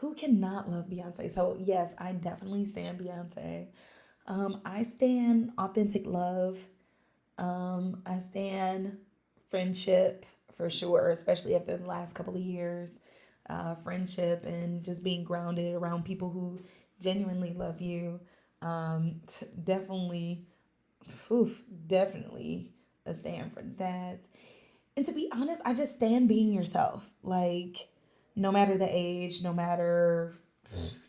who cannot love Beyonce? So yes, I definitely stand Beyonce. Um, I stand authentic love. Um, I stand friendship for sure, especially after the last couple of years. Uh, friendship and just being grounded around people who genuinely love you. Um, t- definitely, oof, definitely stand for that. And to be honest, I just stand being yourself. Like, no matter the age, no matter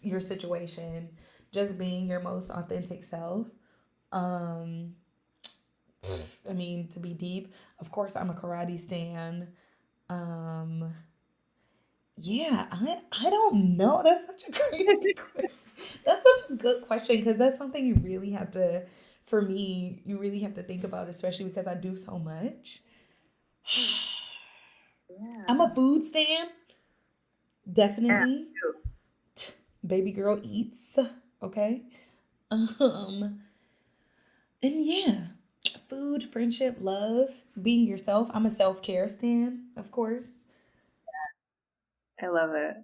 your situation, just being your most authentic self. Um, I mean, to be deep, of course, I'm a karate stan. Um, yeah, I I don't know. That's such a crazy question. That's such a good question because that's something you really have to, for me, you really have to think about, especially because I do so much. yeah. I'm a food stan. Definitely. Yeah, Baby girl eats. Okay. Um and yeah, food, friendship, love, being yourself. I'm a self-care stan, of course. Yes. I love it.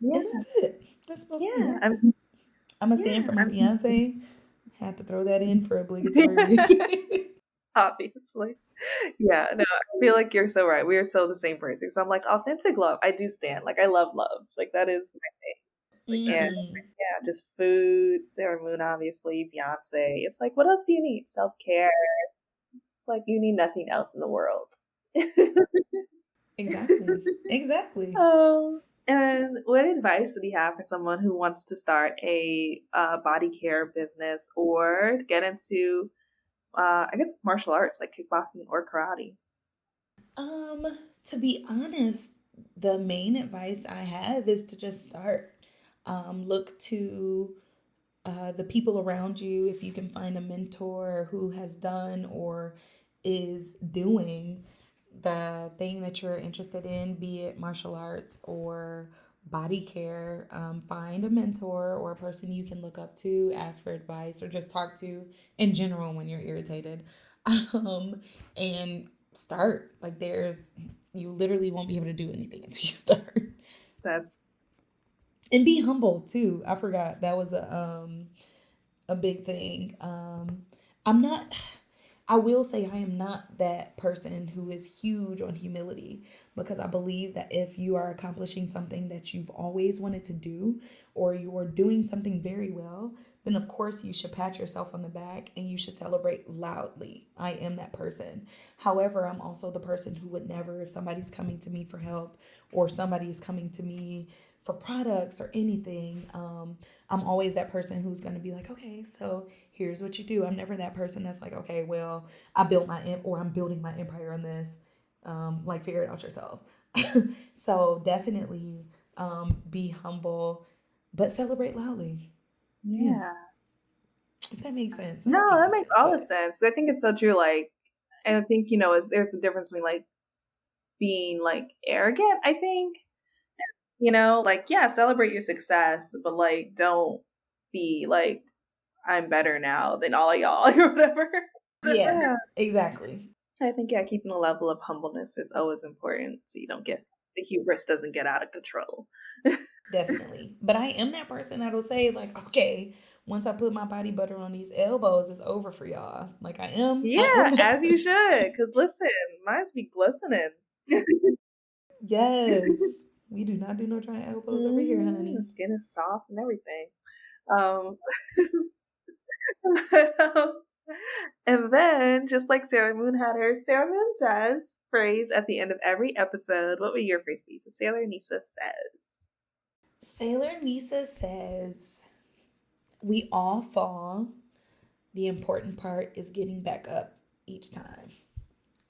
Yeah. And that's it. That's supposed yeah, to be I'm, I'm a stand yeah, for my I'm, fiance. Had to throw that in for obligatory reason. Obviously. Yeah, no, I feel like you're so right. We are so the same person. So I'm like authentic love. I do stand. Like I love love. Like that is my thing. Like, mm. And yeah, just food, Sailor Moon, obviously, Beyonce. It's like, what else do you need? Self care. It's like you need nothing else in the world. exactly. Exactly. Oh. And what advice do you have for someone who wants to start a uh, body care business or get into uh, I guess martial arts like kickboxing or karate? Um, to be honest, the main advice I have is to just start. Um, look to uh, the people around you if you can find a mentor who has done or is doing the thing that you're interested in, be it martial arts or body care, um, find a mentor or a person you can look up to, ask for advice, or just talk to in general when you're irritated. Um, and start. Like, there's, you literally won't be able to do anything until you start. That's, and be humble too. I forgot that was a, um, a big thing. Um, I'm not, I will say I am not that person who is huge on humility because I believe that if you are accomplishing something that you've always wanted to do or you are doing something very well, then of course you should pat yourself on the back and you should celebrate loudly. I am that person. However, I'm also the person who would never, if somebody's coming to me for help or somebody's coming to me for products or anything, um, I'm always that person who's going to be like, okay, so here's what you do. I'm never that person that's like, okay, well, I built my em- or I'm building my empire on this. Um, like figure it out yourself. so definitely um, be humble, but celebrate loudly. Yeah. yeah. If that makes sense. No, that makes all the sense. I think it's so true. Like, and I think you know, there's a difference between like being like arrogant. I think you know, like yeah, celebrate your success, but like don't be like I'm better now than all of y'all or whatever. yeah, yeah, exactly. I think yeah, keeping a level of humbleness is always important so you don't get the hubris doesn't get out of control. Definitely. But I am that person that'll say, like, okay, once I put my body butter on these elbows, it's over for y'all. Like I am. Yeah, I am as you should. Cause listen, mine's be glistening. yes. We do not do no giant elbows mm-hmm. over here, honey. The skin is soft and everything. Um, but, um, and then, just like Sailor Moon had her, Sailor Moon says phrase at the end of every episode. What would your phrase be? So Sailor Nisa says. Sailor Nisa says, "We all fall. The important part is getting back up each time."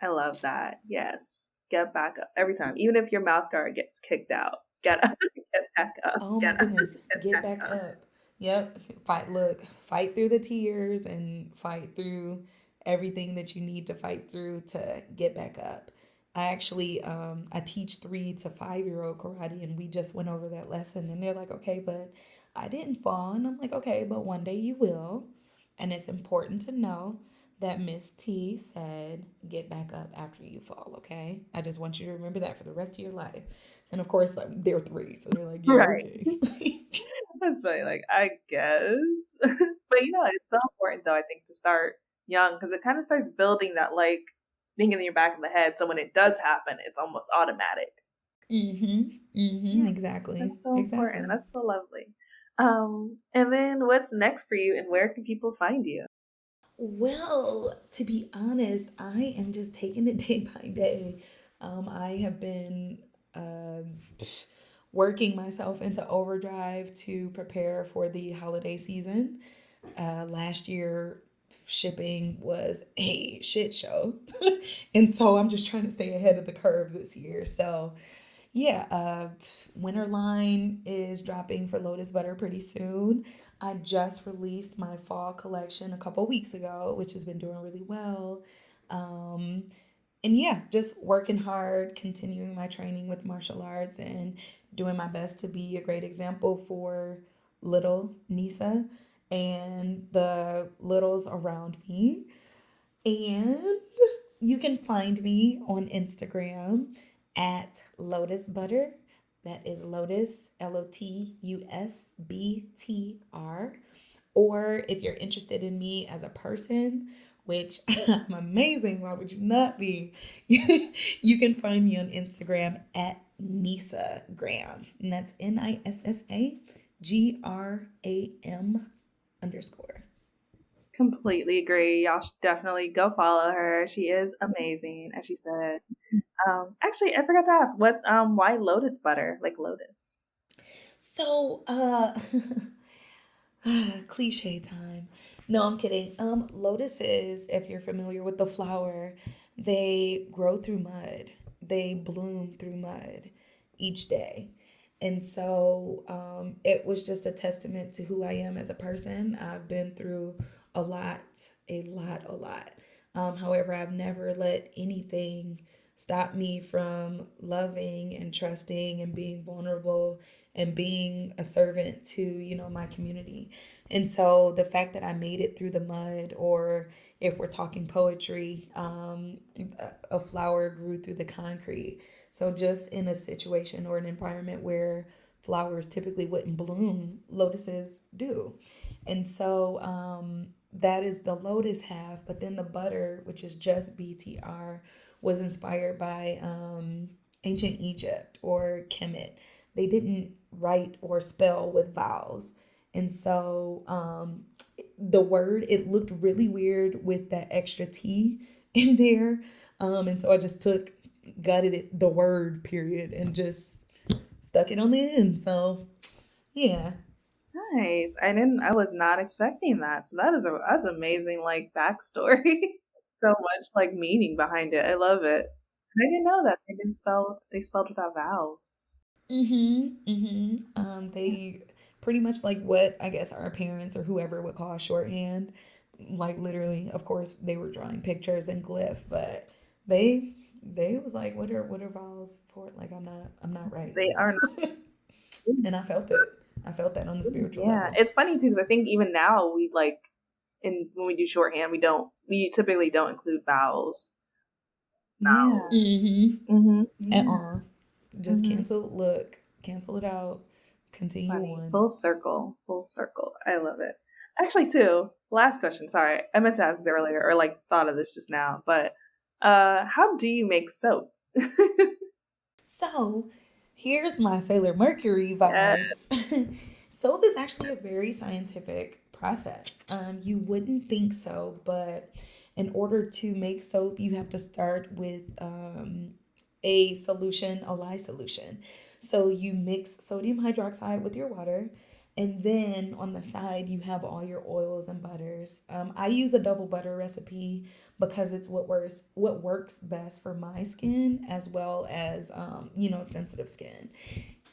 I love that. Yes, get back up every time, even if your mouth guard gets kicked out. Get up, get back up. Oh my goodness, get, get back, back up. up. Yep. Fight look, fight through the tears and fight through everything that you need to fight through to get back up. I actually um, I teach three to five year old karate, and we just went over that lesson, and they're like, okay, but I didn't fall, and I'm like, okay, but one day you will, and it's important to know that Miss T said, get back up after you fall, okay? I just want you to remember that for the rest of your life. And of course, like they're three, so they're like, yeah, right. okay. That's funny. Like, I guess. but you know, it's so important though, I think, to start young because it kind of starts building that like thinking in your back of the head. So when it does happen, it's almost automatic. Mm-hmm. Mm-hmm. Yeah, exactly. That's so exactly. important. That's so lovely. Um, and then what's next for you and where can people find you? Well, to be honest, I am just taking it day by day. Um, I have been uh, working myself into overdrive to prepare for the holiday season. Uh, last year, shipping was a shit show. and so I'm just trying to stay ahead of the curve this year. So, yeah, uh, winter line is dropping for Lotus Butter pretty soon. I just released my fall collection a couple weeks ago, which has been doing really well. Um, and yeah, just working hard, continuing my training with martial arts, and doing my best to be a great example for little Nisa and the littles around me. And you can find me on Instagram at Lotus Butter. That is Lotus, L O T U S B T R. Or if you're interested in me as a person, which I'm amazing, why would you not be? you can find me on Instagram at Nissa Graham, and that's N I S S A G R A M underscore. Completely agree. Y'all should definitely go follow her. She is amazing, as she said. Um, actually, I forgot to ask what um why lotus butter like lotus. So, uh, cliche time. No, I'm kidding. Um, lotuses, if you're familiar with the flower, they grow through mud. They bloom through mud each day. And so um, it was just a testament to who I am as a person. I've been through a lot, a lot, a lot. Um, however, I've never let anything stop me from loving and trusting and being vulnerable and being a servant to you know my community. And so the fact that i made it through the mud or if we're talking poetry um, a flower grew through the concrete. So just in a situation or an environment where flowers typically wouldn't bloom lotuses do. And so um, that is the lotus half but then the butter which is just btr was inspired by um, ancient Egypt or Kemet. They didn't write or spell with vowels. And so um, the word, it looked really weird with that extra T in there. Um, and so I just took, gutted it, the word period, and just stuck it on the end. So yeah. Nice. I didn't, I was not expecting that. So that is a, that's amazing, like backstory. so much like meaning behind it. I love it. I didn't know that they didn't spell they spelled without vowels. Mm-hmm. Mm-hmm. Um, they pretty much like what I guess our parents or whoever would call shorthand. Like literally, of course, they were drawing pictures and glyph, but they they was like, what are what are vowels for? Like I'm not I'm not right. They are not. and I felt it. I felt that on the spiritual yeah, level. it's funny too because I think even now we like in when we do shorthand, we don't we typically don't include vowels. No. Yeah. Mm-hmm. Mm-hmm. At all. Just mm-hmm. cancel. Look, cancel it out. Continue Funny. on. Full circle. Full circle. I love it. Actually, too. Last question. Sorry, I meant to ask this earlier, or like thought of this just now. But uh, how do you make soap? so, here's my Sailor Mercury vibes. Yes. soap is actually a very scientific process. Um, you wouldn't think so, but in order to make soap, you have to start with um, a solution, a lye solution. So you mix sodium hydroxide with your water, and then on the side, you have all your oils and butters. Um, I use a double butter recipe because it's what works what works best for my skin as well as um, you know sensitive skin.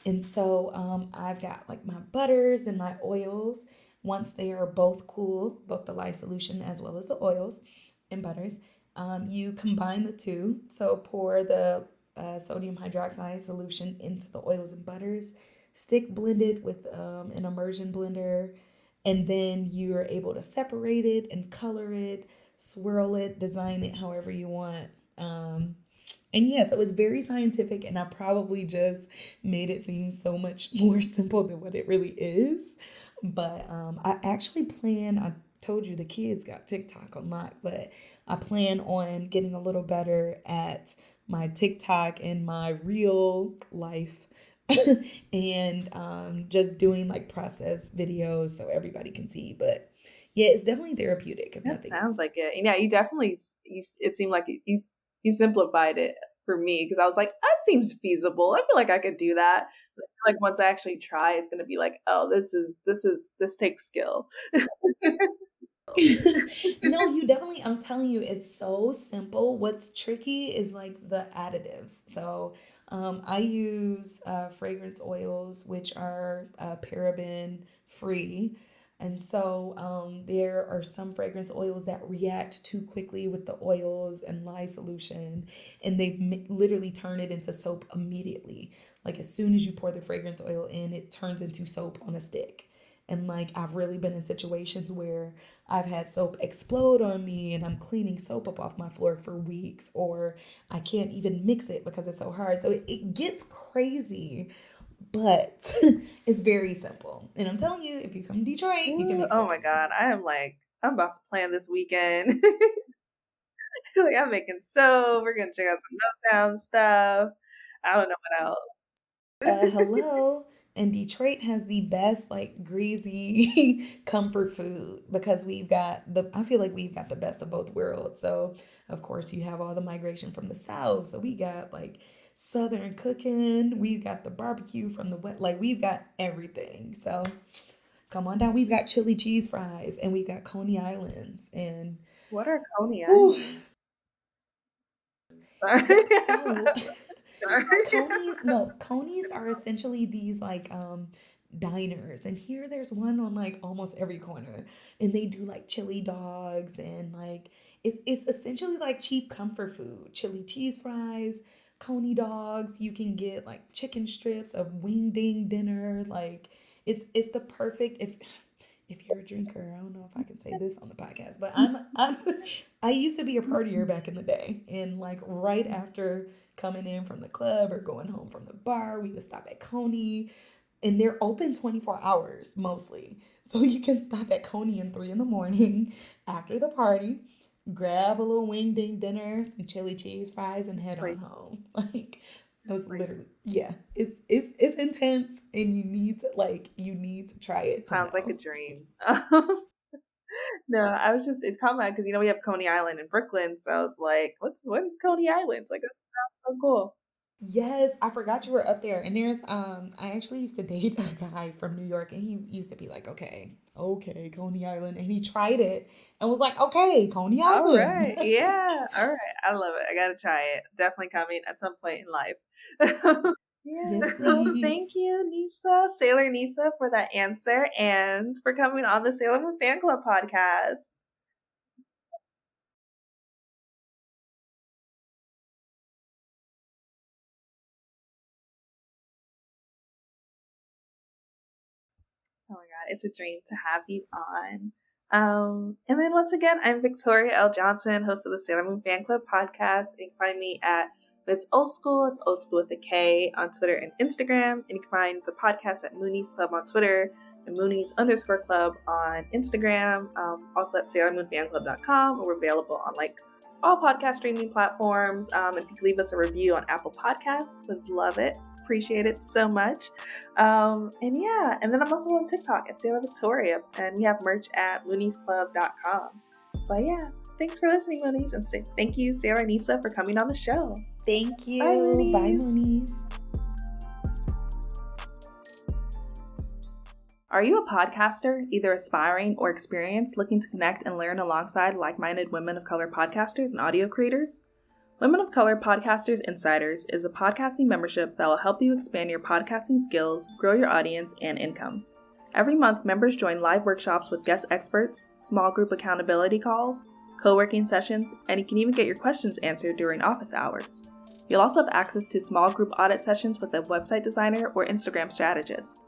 And so um, I've got like my butters and my oils, once they are both cool, both the lye solution as well as the oils and butters, Um, you combine the two. So pour the uh, sodium hydroxide solution into the oils and butters, stick blended with um, an immersion blender, and then you're able to separate it and color it, swirl it, design it however you want. Um, and yeah, so it's very scientific, and I probably just made it seem so much more simple than what it really is. But um, I actually plan, I told you the kids got TikTok on lock, but I plan on getting a little better at my TikTok and my real life and um, just doing like process videos so everybody can see. But yeah, it's definitely therapeutic. that sounds like it. And yeah, you definitely you. It seemed like you you simplified it for me because I was like, that seems feasible. I feel like I could do that. Like once I actually try, it's gonna be like, oh, this is this is this takes skill. no, you definitely, I'm telling you, it's so simple. What's tricky is like the additives. So um, I use uh, fragrance oils, which are uh, paraben free. And so um, there are some fragrance oils that react too quickly with the oils and lye solution, and they literally turn it into soap immediately. Like as soon as you pour the fragrance oil in, it turns into soap on a stick. And like I've really been in situations where I've had soap explode on me and I'm cleaning soap up off my floor for weeks, or I can't even mix it because it's so hard. So it, it gets crazy, but it's very simple. And I'm telling you, if you come to Detroit, Ooh, you can Oh my God. I am like, I'm about to plan this weekend. like I'm making soap. We're gonna check out some Motown stuff. I don't know what else. uh, hello and Detroit has the best like greasy comfort food because we've got the I feel like we've got the best of both worlds. So of course you have all the migration from the south. So we got like southern cooking, we've got the barbecue from the wet like we've got everything. So come on down. We've got chili cheese fries and we've got Coney Islands and what are Coney Islands? Sorry. so Coney's no, Coney's are essentially these like um diners and here there's one on like almost every corner and they do like chili dogs and like it, it's essentially like cheap comfort food chili cheese fries coney dogs you can get like chicken strips a wing ding dinner like it's it's the perfect if if you're a drinker i don't know if i can say this on the podcast but i'm i'm i used to be a partier back in the day and like right after coming in from the club or going home from the bar. We would stop at Coney, and they're open 24 hours mostly. So you can stop at Coney in three in the morning after the party, grab a little wing ding dinner, some chili cheese fries, and head on home. Like that was literally yeah. It's it's it's intense, and you need to like you need to try it. Sounds like a dream. no, I was just in comment because you know we have Coney Island in Brooklyn, so I was like, "What's what is Coney Island?" like that's so cool. Yes, I forgot you were up there. And there's um I actually used to date a guy from New York and he used to be like, Okay, okay, Coney Island. And he tried it and was like, Okay, Coney Island. All right. Yeah. All right. I love it. I gotta try it. Definitely coming at some point in life. yeah. Yes, please. Thank you, Nisa, Sailor Nisa, for that answer and for coming on the Sailor Moon Fan Club podcast. It's a dream to have you on. Um, and then once again, I'm Victoria L. Johnson, host of the Sailor Moon Fan Club podcast. You can find me at Miss Old School. It's Old School with a K on Twitter and Instagram. And you can find the podcast at Moonies Club on Twitter and Moonies underscore club on Instagram. Um, also at SailorMoonFanClub.com. We're available on like all podcast streaming platforms. Um, if you leave us a review on Apple Podcasts, would love it appreciate it so much. Um, and yeah, and then I'm also on TikTok at Sailor Victoria, and we have merch at looniesclub.com. But yeah, thanks for listening, Moonies, and say thank you, Sarah and Nisa, for coming on the show. Thank you. Bye, Moonies. Bye, Moonies. Are you a podcaster, either aspiring or experienced, looking to connect and learn alongside like minded women of color podcasters and audio creators? Women of Color Podcasters Insiders is a podcasting membership that will help you expand your podcasting skills, grow your audience, and income. Every month, members join live workshops with guest experts, small group accountability calls, co working sessions, and you can even get your questions answered during office hours. You'll also have access to small group audit sessions with a website designer or Instagram strategist.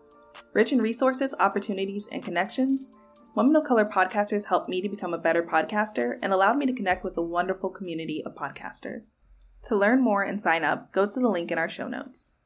Rich in resources, opportunities, and connections, Women of Color podcasters helped me to become a better podcaster and allowed me to connect with a wonderful community of podcasters. To learn more and sign up, go to the link in our show notes.